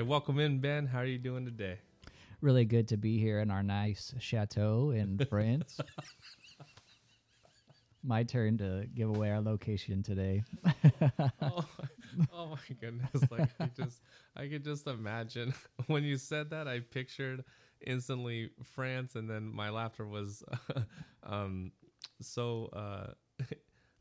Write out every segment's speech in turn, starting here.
right, welcome in, Ben. How are you doing today? Really good to be here in our nice chateau in France. My turn to give away our location today. oh, oh my goodness! Like I just, I could just imagine when you said that. I pictured instantly France, and then my laughter was um, so. Uh,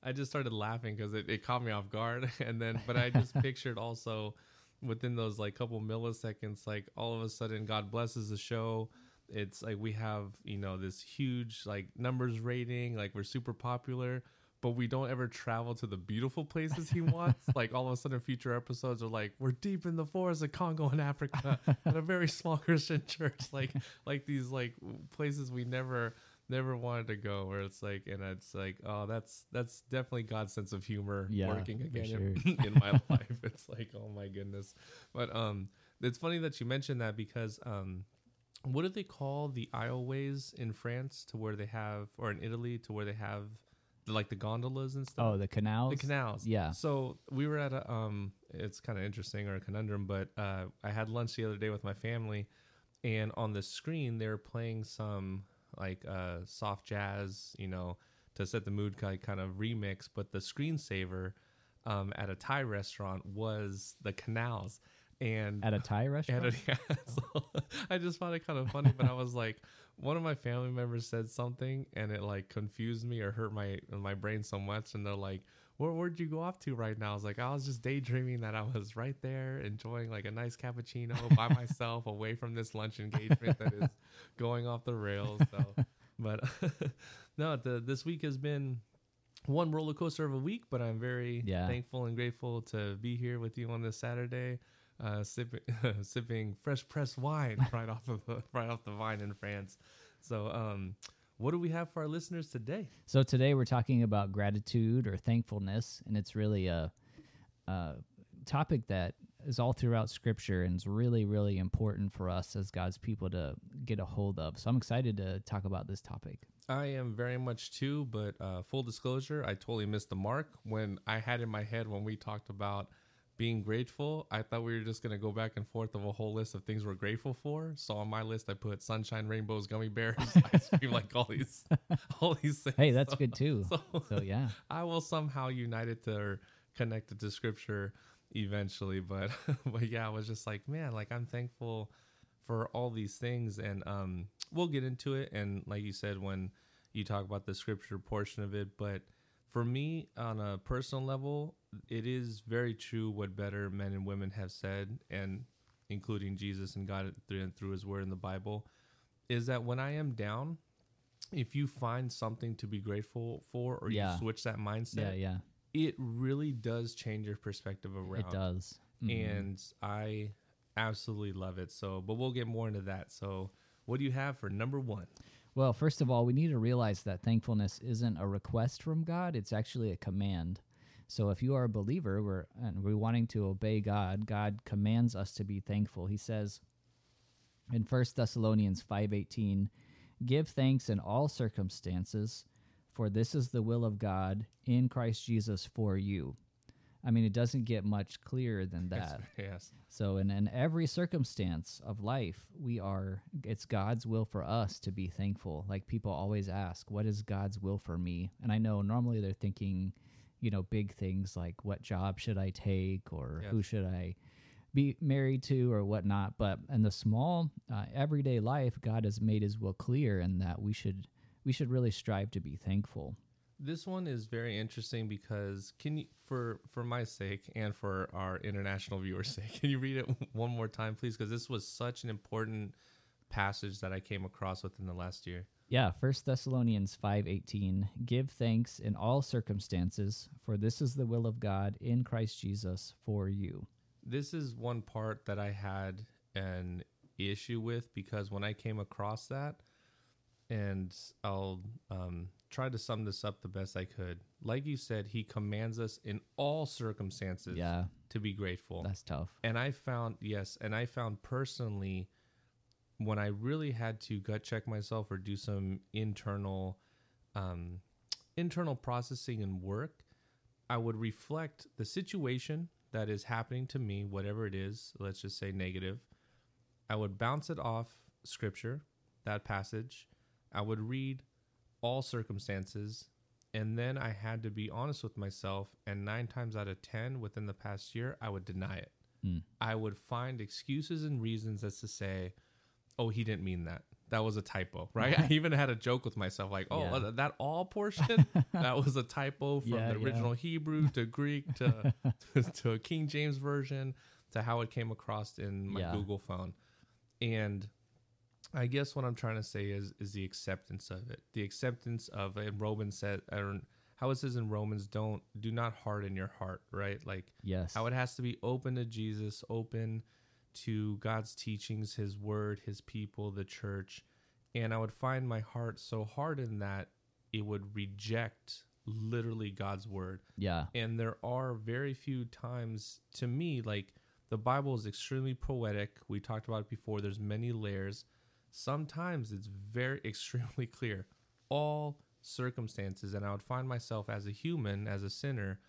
I just started laughing because it, it caught me off guard, and then but I just pictured also within those like couple milliseconds, like all of a sudden God blesses the show. It's like we have you know this huge like numbers rating like we're super popular but we don't ever travel to the beautiful places he wants. Like all of a sudden future episodes are like we're deep in the forest of congo in africa at a very small christian church. Like like these like places we never never wanted to go where it's like and it's like oh that's that's definitely god's sense of humor Yeah, working again sure. in, in my life it's like oh my goodness but um it's funny that you mentioned that because um what do they call the aisleways in France to where they have, or in Italy to where they have, the, like the gondolas and stuff? Oh, the canals. the canals. Yeah. So we were at a, um, it's kind of interesting or a conundrum, but uh, I had lunch the other day with my family, and on the screen they were playing some like uh, soft jazz, you know, to set the mood, kind kind of remix. But the screensaver um, at a Thai restaurant was the canals. And At a Thai restaurant. it, yeah, so I just found it kind of funny, but I was like, one of my family members said something, and it like confused me or hurt my my brain so much, and they're like, "Where where'd you go off to right now?" I was like, "I was just daydreaming that I was right there, enjoying like a nice cappuccino by myself, away from this lunch engagement that is going off the rails." So, but no, the this week has been one roller coaster of a week, but I'm very Yeah. thankful and grateful to be here with you on this Saturday uh, sipping sipping fresh pressed wine right off of the, right off the vine in France. So, um, what do we have for our listeners today? So today we're talking about gratitude or thankfulness, and it's really a, a topic that is all throughout Scripture and is really, really important for us as God's people to get a hold of. So I'm excited to talk about this topic. I am very much too, but uh, full disclosure, I totally missed the mark when I had in my head when we talked about being grateful. I thought we were just gonna go back and forth of a whole list of things we're grateful for. So on my list, I put sunshine, rainbows, gummy bears, ice cream, like all these, all these things. Hey, that's So- good too. So, So yeah, I will somehow unite it to or connect it to scripture eventually. But but yeah, I was just like, man, like I'm thankful for all these things, and um, we'll get into it. And like you said, when you talk about the scripture portion of it, but for me on a personal level, it is very true what better men and women have said, and including Jesus and God through and through His Word in the Bible, is that when I am down. If you find something to be grateful for, or Yeah. you switch that mindset, yeah, yeah. it really does change your perspective around. It does. Mhm. And I absolutely love it. So, but we'll get more into that. So, what do you have for number one? Well, first of all, we need to realize that thankfulness isn't a request from God, it's actually a command. So if you are a believer we're, and we're wanting to obey God, God commands us to be thankful. He says in 1 Thessalonians 5:18, "Give thanks in all circumstances, for this is the will of God in Christ Jesus for you." I mean, it doesn't get much clearer than that. Yes. So in, in every circumstance of life, we are it's God's will for us to be thankful. Like people always ask, what is God's will for me? And I know normally they're thinking, you know, big things like what job should I take or who should I be married to or whatnot. But in the small uh, everyday life, God has made his will clear and that we should we should really strive to be thankful. This one is very interesting because can you for for my sake and for our international viewers' sake, can you read it one more time, please? Because this was such an important passage that I came across within the last year. Yeah, First Thessalonians 5:18, give thanks in all circumstances, for this is the will of God in Christ Jesus for you. This is one part that I had an issue with because when I came across that, and I'll um, try to sum this up the best I could. Like you said, he commands us in all circumstances Yeah, to be grateful. that's tough. And I found, yes, and I found personally when I really had to gut check myself or do some internal um, internal processing and work, I would reflect the situation that is happening to me, whatever it is, let's just say negative, I would bounce it off scripture, that passage. I would read all circumstances, and then I had to be honest with myself. And nine times out of 10 within the past year, I would deny it. Mm. I would find excuses and reasons as to say, oh, he didn't mean that. That was a typo, right? I even had a joke with myself, like, oh, Yeah. uh, that all portion, that was a typo from Yeah, the original Hebrew to Greek to, to a King James version to how it came across in my. Google phone. And I guess what I'm trying to say is is the acceptance of it. The acceptance of and Romans said or how it says in Romans, don't do not harden your heart, right? Like Yes. how it has to be open to Jesus, open to God's teachings, His Word, His people, the church. And I would find my heart so hardened that it would reject literally God's Word. yeah. And there are very few times to me, like the Bible is extremely poetic. We talked about it before, there's many layers. Sometimes it's very extremely clear. All circumstances, and I would find myself as a human, as a sinner,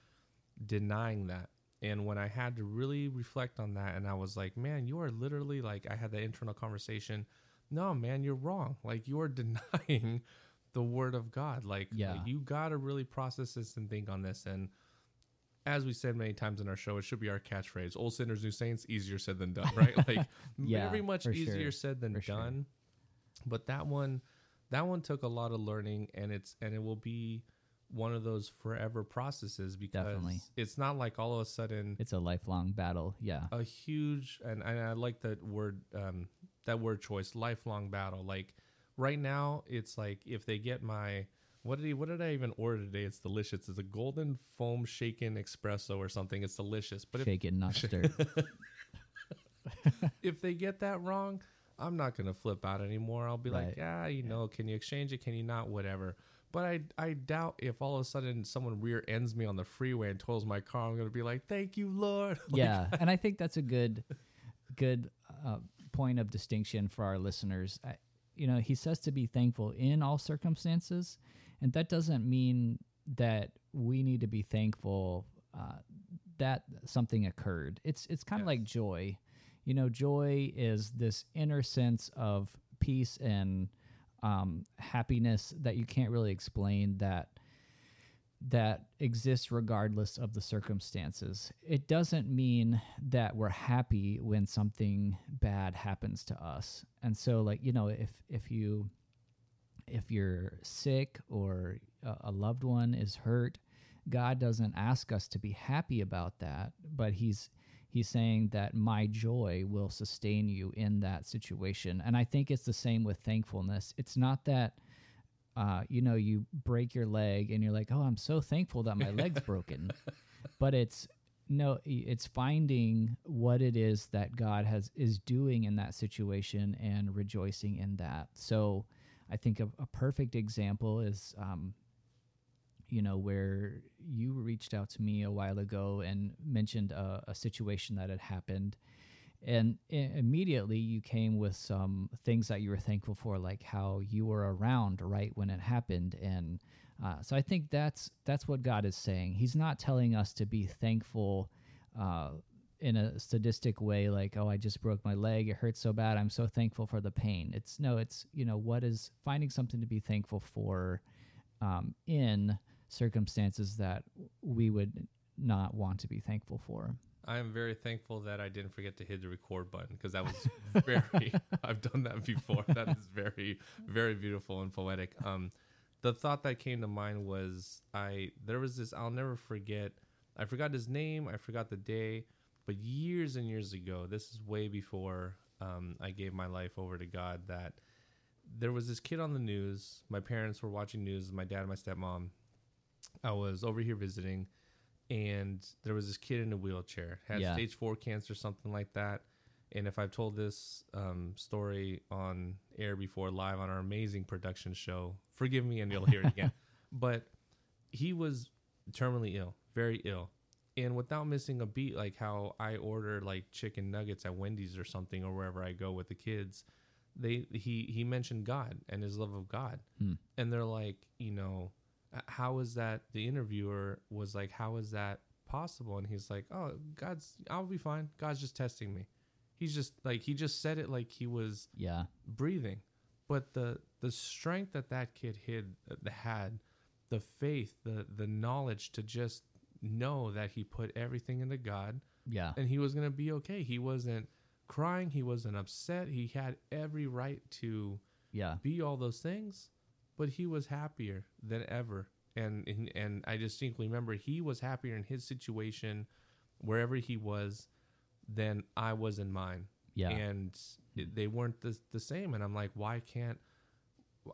denying that. And when I had to really reflect on that, and I was like, man, you are literally like, I had that internal conversation. No, man, you're wrong. Like, you are denying the word of God. Like, Yeah. like, you got to really process this and think on this. And as we said many times in our show, it should be our catchphrase old sinners, new saints, easier said than done, right? Like, Yeah, very much easier sure. said than For sure. done. But that one, that one took a lot of learning, and it's and it will be one of those forever processes because Definitely. it's not like all of a sudden It's a lifelong battle. Yeah. a huge and, and I like that word um, that word choice lifelong battle. Like right now, it's like if they get my what did he what did I even order today? It's delicious. It's a golden foam shaken espresso or something. It's delicious. But if, Shake it, not stir. if they get that wrong, I'm not gonna flip out anymore. I'll be like, Right. yeah, you know, can you exchange it? Can you not? Whatever. But I I doubt if all of a sudden someone rear ends me on the freeway and tows my car, I'm gonna be like, thank you, Lord. Like, yeah, and I think that's a good, good uh, point of distinction for our listeners. I, you know, he says to be thankful in all circumstances, and that doesn't mean that we need to be thankful uh, that something occurred. It's it's kind of Yes. like joy. You know, joy is this inner sense of peace and um, happiness that you can't really explain. That that exists regardless of the circumstances. It doesn't mean that we're happy when something bad happens to us. And so like, you know, if if you if you're sick or a, a loved one is hurt, God doesn't ask us to be happy about that, but he's he's saying that my joy will sustain you in that situation. And I think it's the same with thankfulness. It's not that uh, you know, you break your leg and you're like, oh, I'm so thankful that my leg's broken. But it's no, it's finding what it is that God has is doing in that situation and rejoicing in that. So I think a, a perfect example is, um, you know, where you reached out to me a while ago and mentioned a, a situation that had happened. And immediately you came with some things that you were thankful for like how you were around right when it happened. And uh, so i think that's that's what god is saying. He's not telling us to be thankful uh, in a sadistic way like oh i just broke my leg. It hurts so bad. I'm so thankful for the pain. It's no it's you know what is finding something to be thankful for um, in circumstances that we would not want to be thankful for I am very thankful that I didn't forget to hit the record button because that was very. I've done that before. That is very, very beautiful and poetic. Um, the thought that came to mind was I. There was this. I'll never forget. I forgot his name. I forgot the day. But years and years ago, this is way before um, I gave my life over to God. That there was this kid on the news. My parents were watching news. My dad and my stepmom. I was over here visiting and there was this kid in a wheelchair had Yeah. stage four cancer something like that and if i've told this um, story on air before live on our amazing production show forgive me and you'll hear it again but he was terminally ill very ill and without missing a beat like how i order like chicken nuggets at wendy's or something or wherever i go with the kids they he he mentioned god and his love of god Hmm. and they're like you know how is that the interviewer was like how is that possible?" And he's like, "Oh, God's I'll be fine. God's just testing me." He's just like he just said it like he was Yeah. breathing but the the strength that that kid hid uh, had the faith the the knowledge to just know that he put everything into god Yeah. and he was going to be okay he wasn't crying he wasn't upset he had every right to Yeah. be all those things but he was happier than ever. And and, and i distinctly remember he was happier in his situation wherever he was than i was in mine. Yeah. and it, they weren't the, the same. And i'm like why can't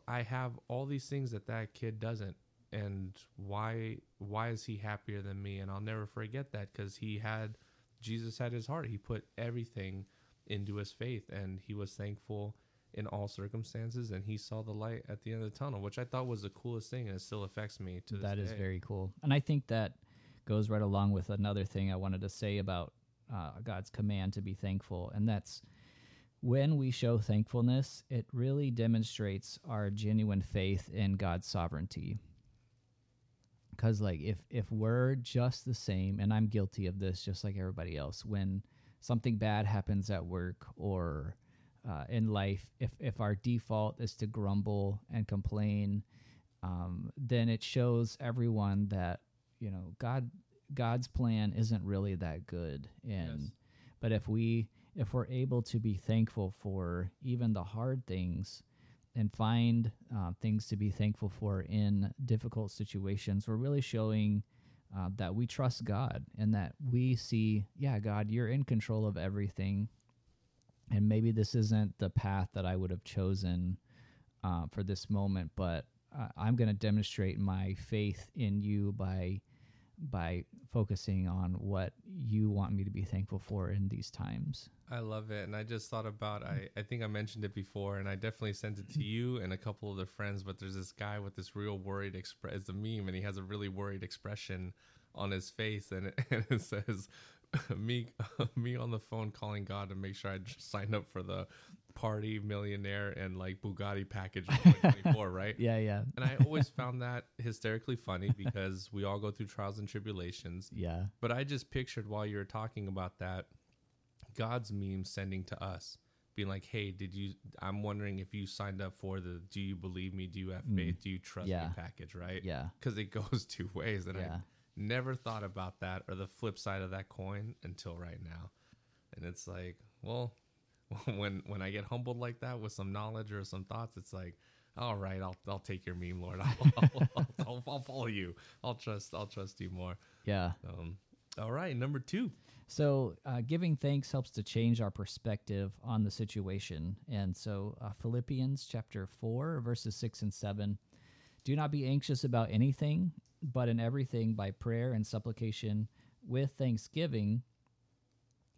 i have all these things that that kid doesn't? And why why is he happier than me? And i'll never forget that because he had jesus had his heart. He put everything into his faith and he was thankful in all circumstances and he saw the light at the end of the tunnel which i thought was the coolest thing and it still affects me to this That is day. very cool. And I think that goes right along with another thing I wanted to say about uh, God's command to be thankful. And that's when we show thankfulness, it really demonstrates our genuine faith in God's sovereignty. Because, like, if, if we're just the same, and I'm guilty of this just like everybody else, when something bad happens at work or uh, in life, if, if our default is to grumble and complain, um, then it shows everyone that you know God God's plan isn't really that good. And Yes. but if we if we're able to be thankful for even the hard things and find uh, things to be thankful for in difficult situations, we're really showing uh, that we trust God and that we see, yeah, God, you're in control of everything. And maybe this isn't the path that I would have chosen uh, for this moment, but uh, I'm going to demonstrate my faith in you by by focusing on what you want me to be thankful for in these times. I love it. And I just thought about I, I think I mentioned it before and I definitely sent it to you and a couple of other friends, but there's this guy with this real worried express it's a meme and he has a really worried expression on his face and it, and it says me me on the phone calling God to make sure I signed up for the party millionaire and like Bugatti package 2024, right? Yeah, yeah, And I always found that hysterically funny because we all go through trials and tribulations. yeah, But I just pictured while you were talking about that, God's meme sending to us, being like, "Hey, did you? I'm wondering if you signed up for the Do you believe me? Do you have mm. faith? Do you trust Yeah. me package? Right? yeah, Because it goes two ways, and Yeah. I never thought about that or the flip side of that coin until right now. And it's like, well, when when I get humbled like that with some knowledge or some thoughts, it's like. All right, I'll I'll take your meme, Lord. I'll, I'll, I'll, I'll, I'll follow you. I'll trust I'll trust you more. yeah. Um, all right, number two. So, uh, giving thanks helps to change our perspective on the situation. And so, uh, Philippians chapter 4, verses 6 and 7 Do not be anxious about anything, but in everything by prayer and supplication with thanksgiving,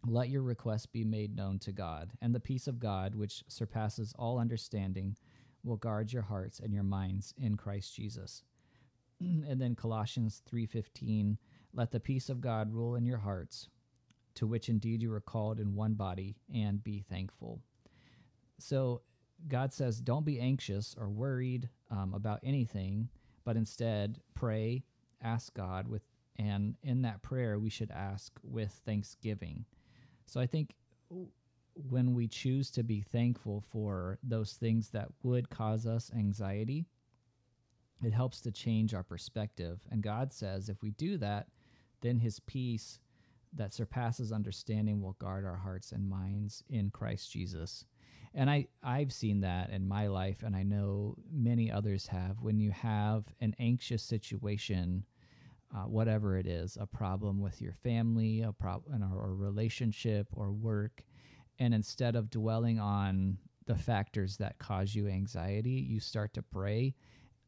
let your requests be made known to God. And the peace of God, which surpasses all understanding, will guard your hearts and your minds in Christ Jesus. and then Colossians 3:15 let the peace of God rule in your hearts to which indeed you were called in one body and be thankful. So God says don't be anxious or worried um, about anything, but instead pray, ask God with and in that prayer we should ask with thanksgiving. So I think when we choose to be thankful for those things that would cause us anxiety, it helps to change our perspective. And God says if we do that, then his peace that surpasses understanding will guard our hearts and minds in Christ Jesus. And I, I've seen that in my life, and I know many others have. When you have an anxious situation, uh, whatever it is, a problem with your family, a problem or a relationship or work, and instead of dwelling on the factors that cause you anxiety, you start to pray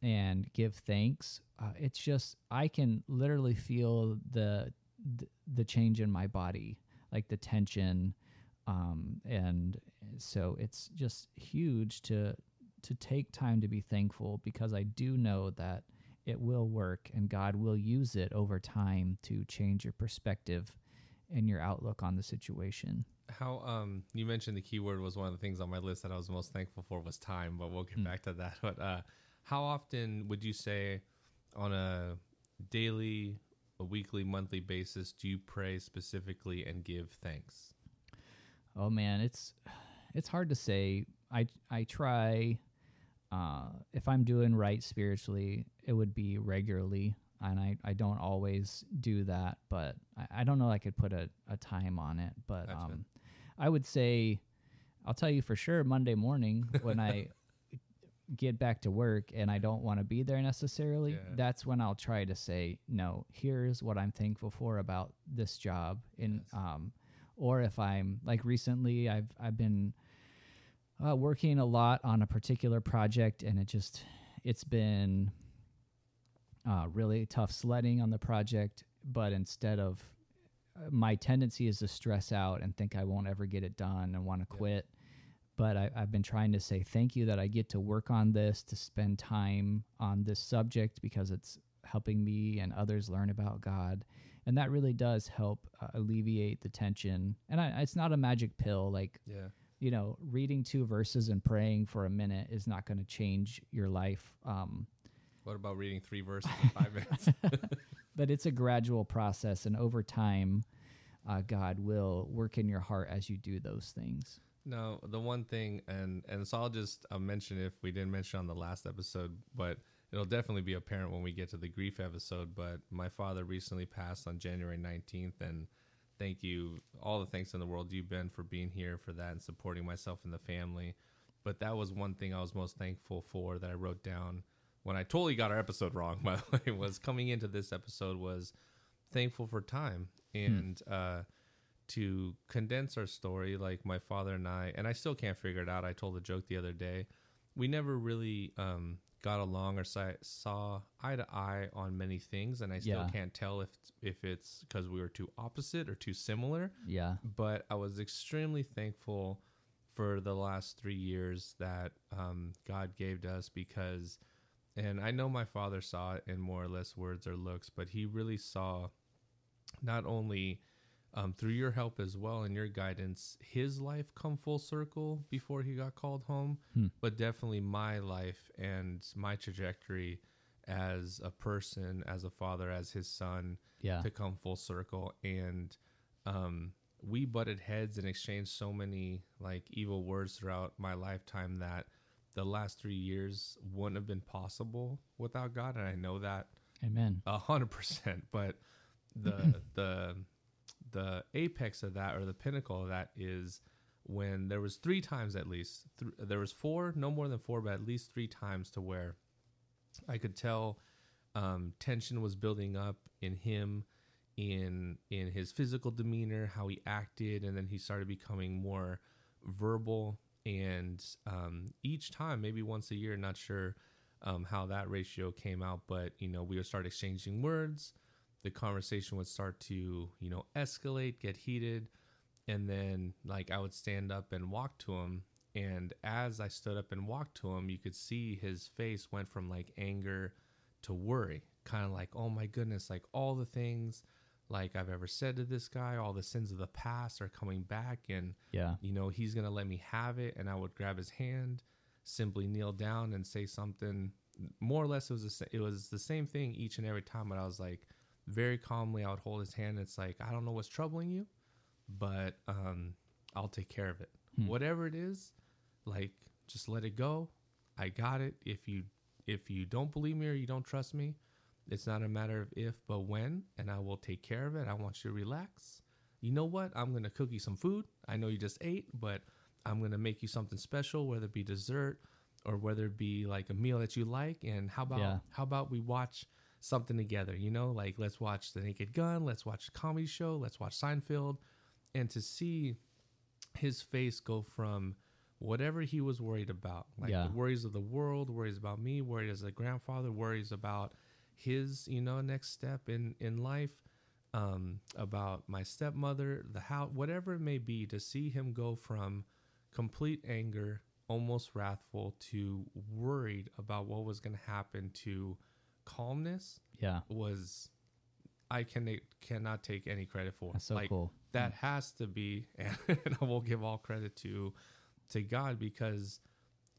and give thanks. Uh, it's just I can literally feel the, the the change in my body, like the tension, um, and so it's just huge to to take time to be thankful because I do know that it will work and God will use it over time to change your perspective and your outlook on the situation. How um you mentioned the keyword was one of the things on my list that I was most thankful for was time, but we'll get Hmm. back to that. But uh how often would you say on a daily a weekly, monthly basis do you pray specifically and give thanks? Oh man, it's it's hard to say. I I try. Uh, if I'm doing right spiritually, it would be regularly, and I, I don't always do that. But I, I don't know. I could put a, a time on it, but um, I would say, I'll tell you for sure. Monday morning when I get back to work and I don't want to be there necessarily, Yeah. that's when I'll try to say, no, here's what I'm thankful for about this job. And Yes. um, or if I'm like recently, I've I've been uh, working a lot on a particular project, and it just it's been uh, really tough sledding on the project. But instead of uh, my tendency is to stress out and think I won't ever get it done and want to Yeah. quit. But I, I've been trying to say thank you that I get to work on this, to spend time on this subject because it's helping me and others learn about God. And that really does help uh, alleviate the tension. And I, it's not a magic pill. Like, Yeah. you know, reading two verses and praying for a minute is not going to change your life. Um, What about reading three verses in five minutes? but it's a gradual process. And over time, uh, God will work in your heart as you do those things. No, the one thing, and and so I'll just I'll mention if we didn't mention on the last episode, but it'll definitely be apparent when we get to the grief episode. But my father recently passed on January nineteenth, and thank you, all the thanks in the world you've been for being here for that and supporting myself and the family. But that was one thing I was most thankful for that I wrote down when I totally got our episode wrong. By the way, was coming into this episode was thankful for time and. uh to condense our story, like my father and I, and I still can't figure it out. I told a joke the other day. We never really um, got along or saw, saw eye to eye on many things, and I still Yeah. can't tell if if it's because we were too opposite or too similar. Yeah. But I was extremely thankful for the last three years that um, God gave to us because, and I know my father saw it in more or less words or looks, but he really saw not only um, through your help as well and your guidance, his life come full circle before he got called home, Hmm. but definitely my life and my trajectory as a person, as a father, as his son, Yeah. to come full circle. And um, we butted heads and exchanged so many like evil words throughout my lifetime that the last three years wouldn't have been possible without God. And I know that Amen. a hundred percent. But the the the apex of that or the pinnacle of that is when there was three times at least th- there was four no more than four but at least three times to where i could tell um, tension was building up in him in in his physical demeanor how he acted and then he started becoming more verbal. And um, each time maybe once a year not sure um, how that ratio came out but you know we would start exchanging words the conversation would start to you know escalate get heated and then like i would stand up and walk to him. And as i stood up and walked to him you could see his face went from like anger to worry kind of like oh my goodness like all the things like i've ever said to this guy all the sins of the past are coming back and Yeah. you know he's gonna let me have it. And i would grab his hand simply kneel down and say something. More or less it was the, it was the same thing each and every time but i was like very calmly i would hold his hand. It's like i don't know what's troubling you but um i'll take care of it. Hmm. whatever it is like just let it go. I got it. If you if you don't believe me or you don't trust me it's not a matter of if but when and i will take care of it. I want you to relax. You know what? I'm gonna cook you some food. I know you just ate but i'm gonna make you something special whether it be dessert or whether it be like a meal that you like. And how about Yeah. how about we watch something together you know like let's watch the naked gun let's watch a comedy show let's watch seinfeld and to see his face go from whatever he was worried about like Yeah. the worries of the world worries about me worries as a grandfather worries about his you know next step in in life um about my stepmother the how whatever it may be to see him go from complete anger almost wrathful to worried about what was going to happen to calmness Yeah. was i can cannot take any credit for That's so like cool. that hmm. has to be and i will give all credit to to god because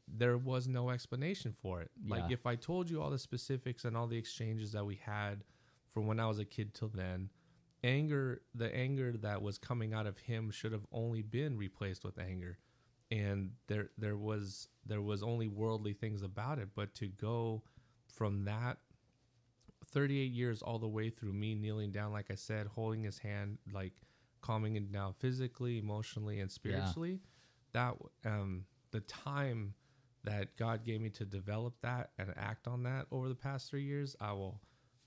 there was no explanation for it like if i told you all the specifics and all the exchanges that we had from when I was a kid till then. Anger, the anger that was coming out of him should have only been replaced with anger. And there there was there was only worldly things about it, but to go from that 38 years all the way through me kneeling down like I said, holding his hand like calming him down physically, emotionally and spiritually, that um the time that God gave me to develop that and act on that over the past 3 years, I will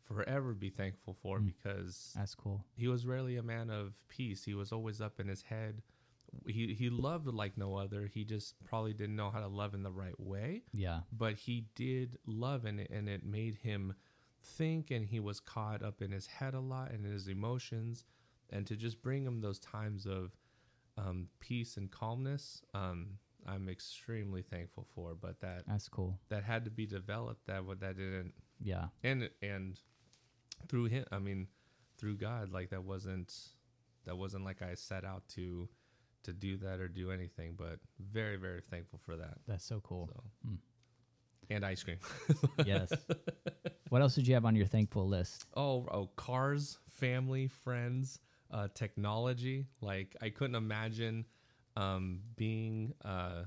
forever be thankful for Mm. because That's cool. he was rarely a man of peace. He was always up in his head. He he loved like no other. He just probably didn't know how to love in the right way, Yeah. but he did love and it, and it made him think. And he was caught up in his head a lot and in his emotions, and to just bring him those times of um, peace and calmness, um, I'm extremely thankful for. But that That's cool. that had to be developed. That would that didn't Yeah. and and through him i mean through god like that wasn't that wasn't like i set out to to do that or do anything but very very thankful for that That's so cool. so Mm. and ice cream yes. What else did you have on your thankful list? oh oh cars family friends uh technology like i couldn't imagine um being uh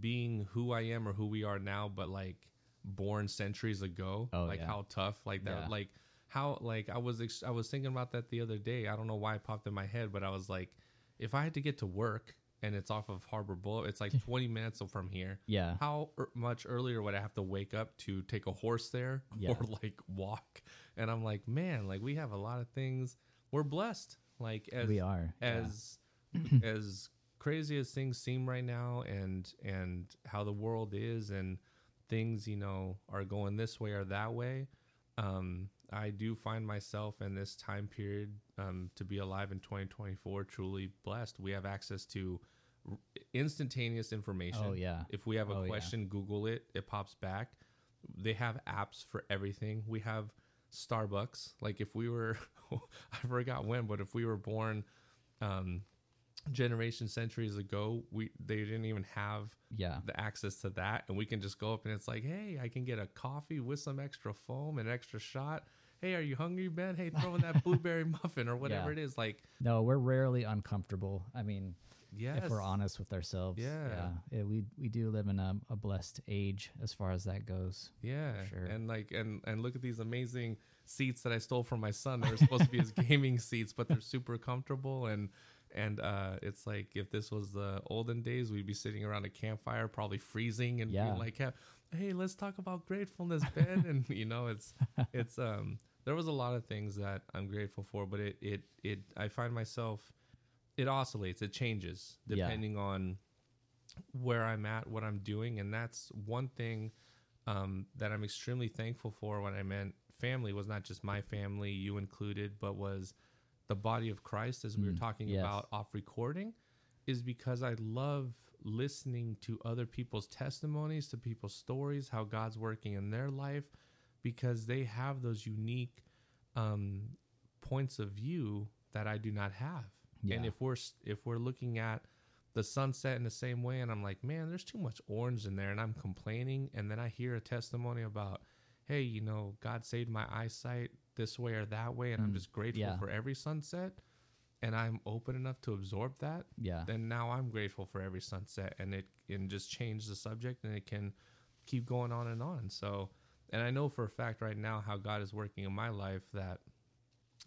being who i am or who we are now but like born centuries ago Oh, like yeah. how tough like that Yeah. like how like i was ex- i was thinking about that the other day i don't know why it popped in my head but i was like if i had to get to work and it's off of harbor boulevard it's like 20 minutes from here Yeah. how er- much earlier would I have to wake up to take a horse there Yeah. or like walk? And I'm like, man, like we have a lot of things. We're blessed. Like as we are. yeah. as as crazy as things seem right now, and and how the world is, and things you know are going this way or that way. Um, I do find myself in this time period um, to be alive in 2024 truly blessed. We have access to instantaneous information. Oh yeah. If we have a Oh, yeah. question, Google it, it pops back. They have apps for everything. We have Starbucks. Like if we were, I forgot when, but if we were born um, generation centuries ago, we they didn't even have Yeah. the access to that, and we can just go up and it's like, hey, I can get a coffee with some extra foam and extra shot. Hey, are you hungry, Ben? Hey, throw in that blueberry muffin or whatever Yeah. it is. Like, No, we're rarely uncomfortable. I mean, yes, if we're honest with ourselves. Yeah. Yeah. we we do live in a, a blessed age as far as that goes. Yeah, Sure. and like and and look at these amazing seats that I stole from my son. They're supposed to be his gaming seats, but they're super comfortable and and uh, it's like if this was the olden days, we'd be sitting around a campfire, probably freezing, and Yeah. being like, "Hey, let's talk about gratefulness, Ben." and you know, it's it's um there was a lot of things that I'm grateful for, but it it it I find myself it oscillates, it changes Yeah. depending on where I'm at, what I'm doing, and that's one thing um, that I'm extremely thankful for. When I meant family was not just my family, you included, but was the body of Christ, as we were Mm, talking yes. about off recording, is because I love listening to other people's testimonies, to people's stories, how God's working in their life, because they have those unique um, points of view that I do not have. And if we're if we're looking at the sunset in the same way, and I'm like, man, there's too much orange in there, and I'm complaining, and then I hear a testimony about, hey, you know, God saved my eyesight this way or that way, and I'm Mm, just grateful yeah. for every sunset, and I'm open enough to absorb that, Yeah. then now I'm grateful for every sunset, and it can just change the subject, and it can keep going on and on. So, and I know for a fact right now how God is working in my life that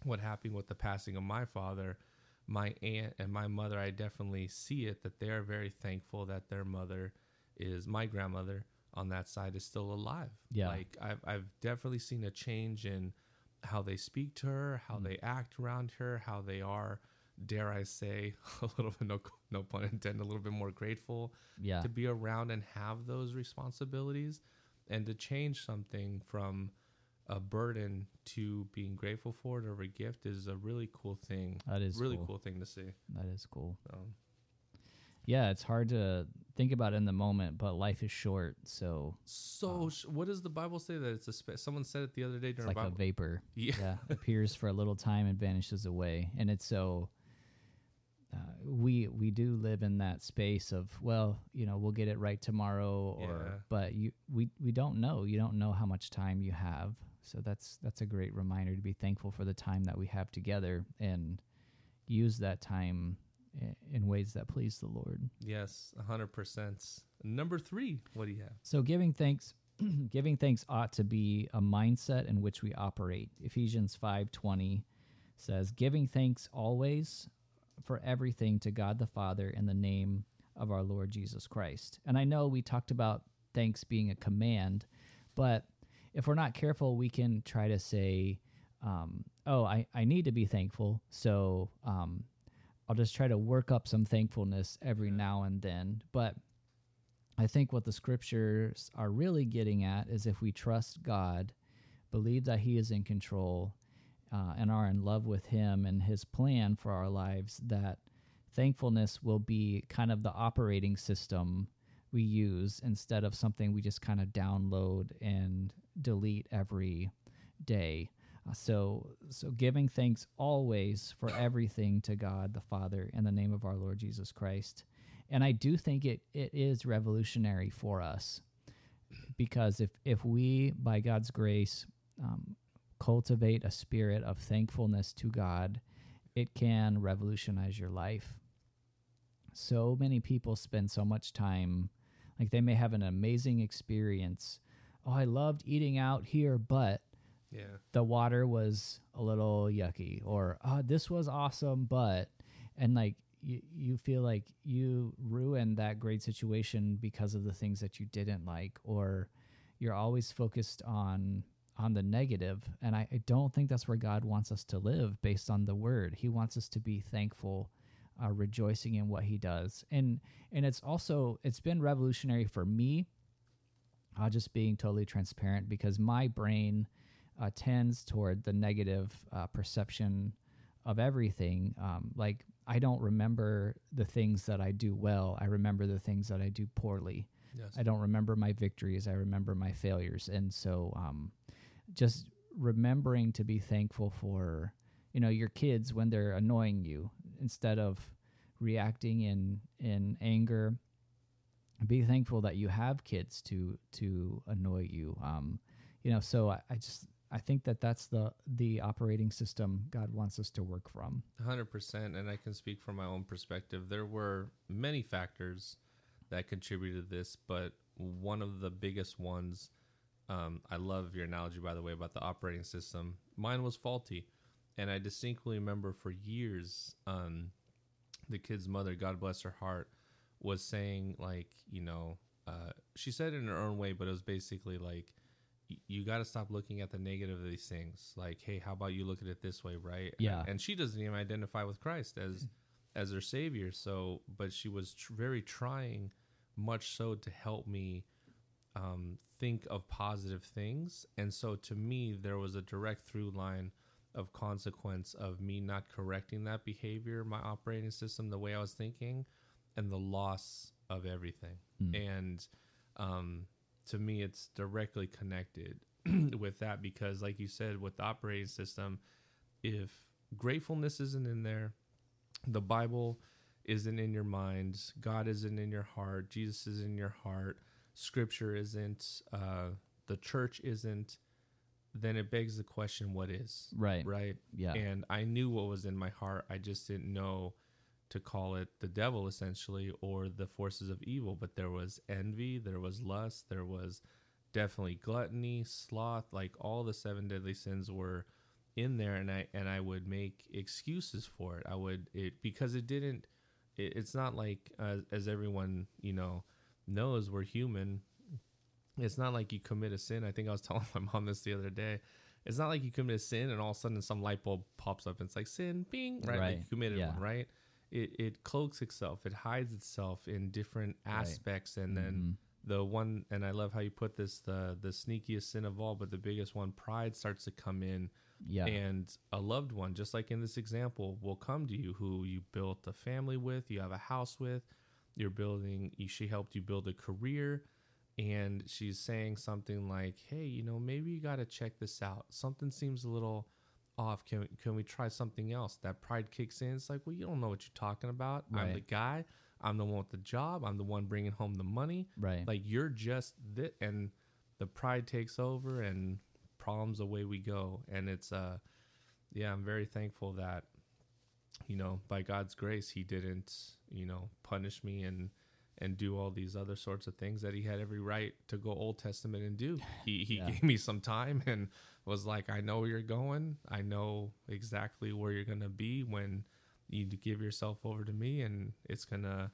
what happened with the passing of my father, my aunt and my mother, I definitely see it that they are very thankful that their mother is my grandmother on that side is still alive. Yeah. Like I've I've definitely seen a change in how they speak to her, how Mm. they act around her, how they are, dare I say, a little bit no no pun intended, a little bit more grateful Yeah. to be around and have those responsibilities and to change something from a burden to being grateful for it or a gift is a really cool thing. That is really cool. cool. thing to see. That is cool. So, Yeah, it's hard to think about in the moment, but life is short, so so sh- what does the Bible say that it's a someone said it the other day it's during like a vapor. yeah. yeah, appears for a little time and vanishes away. And it's so uh, we we do live in that space of well, you know, we'll get it right tomorrow, or Yeah. but you we we don't know. You don't know how much time you have. So that's that's a great reminder to be thankful for the time that we have together and use that time in ways that please the Lord. Yes, hundred percent. Number three, what do you have? So giving thanks giving thanks ought to be a mindset in which we operate. Ephesians 5:20 says, "Giving thanks always for everything to God the Father in the name of our Lord Jesus Christ." And I know we talked about thanks being a command, but if we're not careful, we can try to say, um, "Oh, I, I need to be thankful, so um, I'll just try to work up some thankfulness every now and then." But I think what the scriptures are really getting at is if we trust God, believe that He is in control, uh, and are in love with Him and His plan for our lives, that thankfulness will be kind of the operating system we use instead of something we just kind of download and delete every day. Uh, so, so giving thanks always for everything to God the Father in the name of our Lord Jesus Christ and I do think it, it is revolutionary for us because if if we by God's grace um, cultivate a spirit of thankfulness to God, it can revolutionize your life. So many people spend so much time, like they may have an amazing experience. Oh, I loved eating out here, but Yeah, the water was a little yucky, or oh, this was awesome, but and like you, you feel like you ruined that great situation because of the things that you didn't like, or you're always focused on on the negative and I, I don't think that's where god wants us to live based on the word. He wants us to be thankful uh, rejoicing in what he does. And and it's also it's been revolutionary for me uh, just being totally transparent because my brain uh, tends toward the negative uh, perception of everything. Um, like I don't remember the things that I do well. I remember the things that I do poorly. yes, I don't remember my victories. I remember my failures. And so, um, just remembering to be thankful for, you know, your kids when they're annoying you instead of reacting in in anger. Be thankful that you have kids to to annoy you. Um, you know, so I, I just I think that that's the the operating system God wants us to work from. hundred percent. And I can speak from my own perspective. There were many factors that contributed to this, but one of the biggest ones. Um, I love your analogy, by the way, about the operating system. Mine was faulty, and I distinctly remember for years, um, the kid's mother, God bless her heart, was saying like, you know, uh, she said it in her own way, but it was basically like, y- you got to stop looking at the negative of these things. Like, hey, how about you look at it this way, right? Yeah. And she doesn't even identify with Christ as as her savior. So, but she was tr- very trying, much so, to help me um, think of positive things. And so, to me, there was a direct through line of consequence of me not correcting that behavior, my operating system, the way I was thinking, and the loss of everything. And um, to me, it's directly connected with that because, like you said, with the operating system, if gratefulness isn't in there, the Bible isn't in your mind, God isn't in your heart, Jesus is in your heart, Scripture isn't, uh, the church isn't, then it begs the question, what is? Right. Right. Yeah. And I knew what was in my heart. I just didn't know to call it the devil essentially or the forces of evil. But there was envy, there was lust, there was definitely gluttony, sloth, like all the seven deadly sins were in there and I and I would make excuses for it. I would it because it didn't it, it's not like uh, as everyone, you know, knows we're human. It's not like you commit a sin. I think I was telling my mom this the other day. It's not like you commit a sin and all of a sudden some light bulb pops up and it's like sin, bing, right? Like you committed Yeah. one, right? It it cloaks itself. It hides itself in different Right. aspects, and then Mhm. the one. And I love how you put this the the sneakiest sin of all, but the biggest one. Pride starts to come in, yeah. and a loved one, just like in this example, will come to you who you built a family with, you have a house with, you're building. She helped you build a career, and she's saying something like, "Hey, you know, maybe you got to check this out. Something seems a little off. Can can we try something else?" That pride kicks in. It's like, well, you don't know what you're talking about. I'm the guy. I'm the one with the job. I'm the one bringing home the money. right. Like you're just that, and the pride takes over, and problems away we go and it's uh yeah i'm very thankful that you know by god's grace he didn't you know punish me and and do all these other sorts of things that he had every right to go old testament and do he he Yeah. gave me some time and was like i know where you're going i know exactly where you're gonna be when you give yourself over to me and it's gonna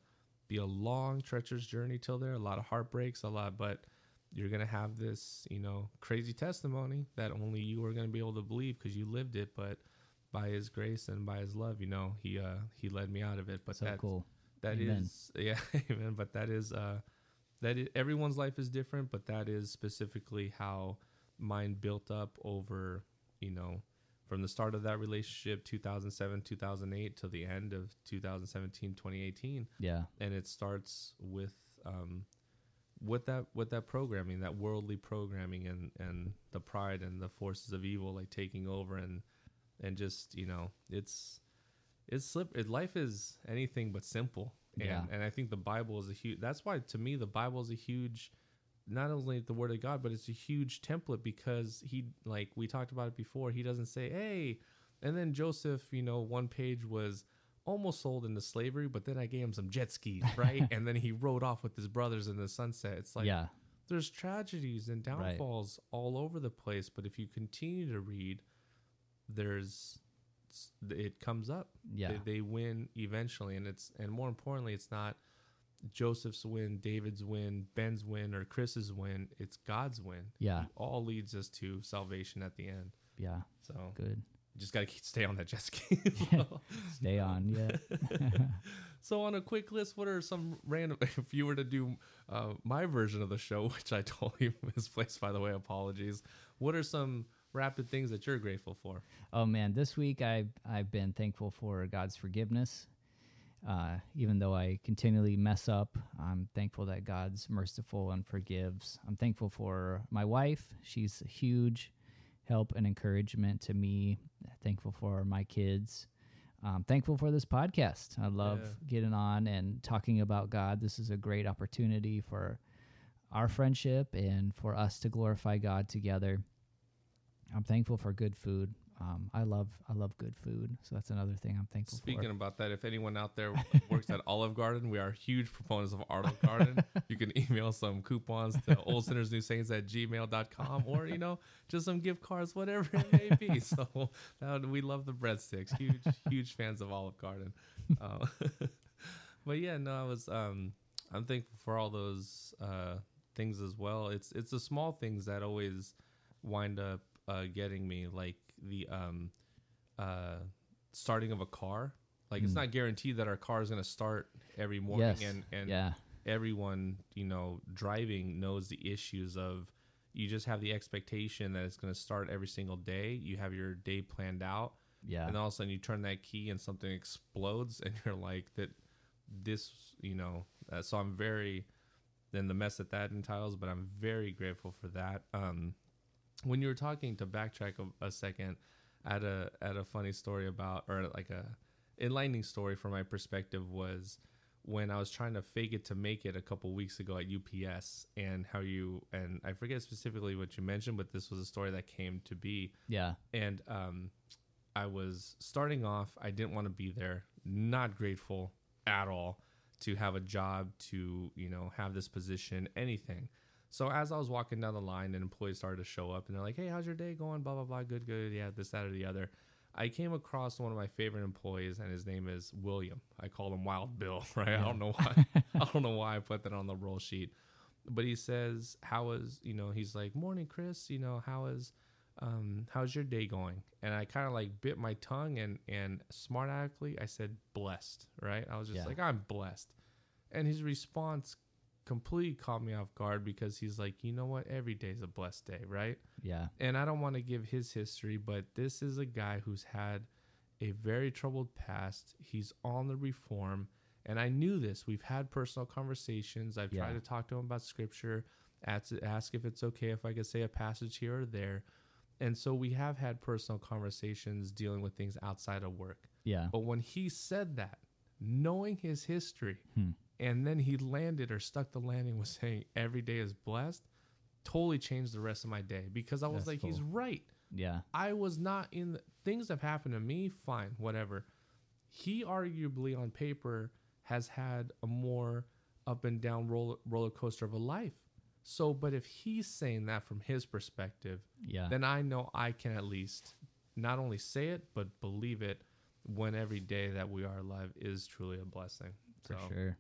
be a long treacherous journey till there a lot of heartbreaks a lot but you're gonna have this you know crazy testimony that only you are gonna be able to believe because you lived it but by his grace and by his love you know he uh he led me out of it but so that cool. that Amen. is yeah amen but that is uh that is, everyone's life is different but that is specifically how mine built up over you know from the start of that relationship 2007 2008 till the end of 2017 2018 Yeah. and it starts with um with that with that programming that worldly programming and and the pride and the forces of evil like taking over and and just you know it's it's slip it, life is anything but simple and Yeah. and i think the bible is a huge that's why to me the bible is a huge not only the word of god but it's a huge template because he like we talked about it before. He doesn't say hey and then joseph you know one page was almost sold into slavery but then i gave him some jet skis right? And then he rode off with his brothers in the sunset. It's like yeah. there's tragedies and downfalls all over the place but if you continue to read there's it comes up. Yeah. they, they win eventually and it's and more importantly it's not joseph's win david's win ben's win or chris's win it's god's win Yeah. He all leads us to salvation at the end Yeah. so Good. you just gotta stay on that jet ski Stay on. Yeah. So on a quick list, what are some random? If you were to do uh, my version of the show, which I totally misplaced, by the way, apologies. What are some rapid things that you're grateful for? Oh man, this week I I've been thankful for God's forgiveness. Uh, even though I continually mess up, I'm thankful that God's merciful and forgives. I'm thankful for my wife. She's a huge help and encouragement to me. Thankful for my kids. I'm thankful for this podcast. I love Yeah. getting on and talking about God. This is a great opportunity for our friendship and for us to glorify God together. I'm thankful for good food. Um, I love I love good food, so that's another thing I'm thankful for. Speaking for. about that, if anyone out there works at Olive Garden, we are huge proponents of Olive Garden. you can email some coupons to Old Sinners New Saints at gmail.com or, you know, just some gift cards, whatever it may be. So that we love the breadsticks. Huge, huge fans of Olive Garden. Uh, but yeah, no, I was, um, I'm thankful for all those uh, things as well. It's, it's the small things that always wind up uh, getting me, like the, um, uh, starting of a car. Like it's Mm. not guaranteed that our car is going to start every morning, yes, and and yeah, everyone you know driving knows the issues of. You just have the expectation that it's going to start every single day. You have your day planned out, yeah, and all of a sudden you turn that key and something explodes, and you're like that. This, you know, uh, so I'm very, then the mess that that entails, but I'm very grateful for that. Um, when you were talking to backtrack a, a second, at a had a funny story about or like a enlightening story from my perspective was when I was trying to fake it to make it a couple weeks ago at UPS and how you and I forget specifically what you mentioned, but this was a story that came to be yeah, and um, I was starting off. I didn't want to be there. Not grateful at all to have a job, to you know have this position, anything. So as I was walking down the line, and employees started to show up, and they're like, "Hey, how's your day going? Blah blah blah. Good, good. Yeah, this, that, or the other." I came across one of my favorite employees, and his name is William. I call him Wild Bill, right? I don't know why. I don't know why I put that on the roll sheet, but he says, "How is you know?" He's like, "Morning, Chris. You know, how is um, how's your day going? And I kind of like bit my tongue and and smart aleckly I said blessed, right? I was just Yeah. like I'm blessed, and his response completely caught me off guard because he's like, you know what, every day's a blessed day, right? yeah, And I don't want to give his history, but this is a guy who's had a very troubled past. He's on the reform, and I knew this. We've had personal conversations. I've tried to talk to him about scripture, ask, ask if it's okay if I could say a passage here or there. And so we have had personal conversations dealing with things outside of work. yeah, But when he said that, knowing his history, Hmm. And then he landed or stuck the landing with saying every day is blessed, totally changed the rest of my day because I was That's like, he's right. Yeah. I was not in the things have happened to me, fine, whatever. He arguably on paper has had a more up and down roller, roller coaster of a life. So, but if he's saying that from his perspective, Yeah. then I know I can at least not only say it, but believe it when every day that we are alive is truly a blessing. for so, sure.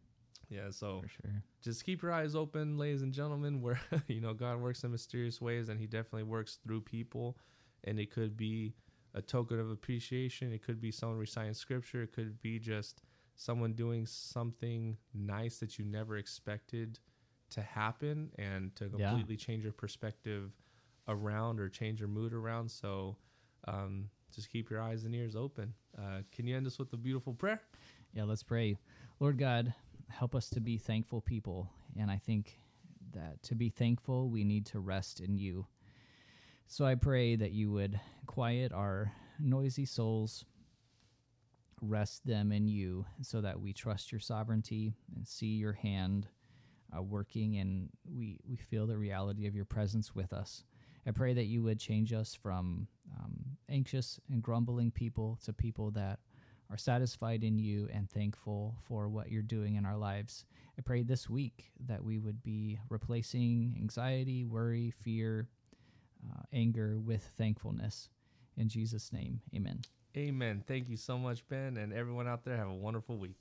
Yeah, so sure. just keep your eyes open, ladies and gentlemen, where you know God works in mysterious ways and he definitely works through people. And it could be a token of appreciation, it could be someone reciting scripture, it could be just someone doing something nice that you never expected to happen and to Yeah. completely change your perspective around or change your mood around. So um, just keep your eyes and ears open. Uh, can you end us with a beautiful prayer? Yeah, let's pray. Lord God, help us to be thankful people. And I think that to be thankful, we need to rest in you. So I pray that you would quiet our noisy souls, rest them in you, so that we trust your sovereignty and see your hand uh, working and we, we feel the reality of your presence with us. I pray that you would change us from um, anxious and grumbling people to people that are satisfied in you and thankful for what you're doing in our lives. I pray this week that we would be replacing anxiety, worry, fear, uh, anger with thankfulness. In Jesus' name, amen. Amen. Thank you so much, Ben, and everyone out there. Have a wonderful week.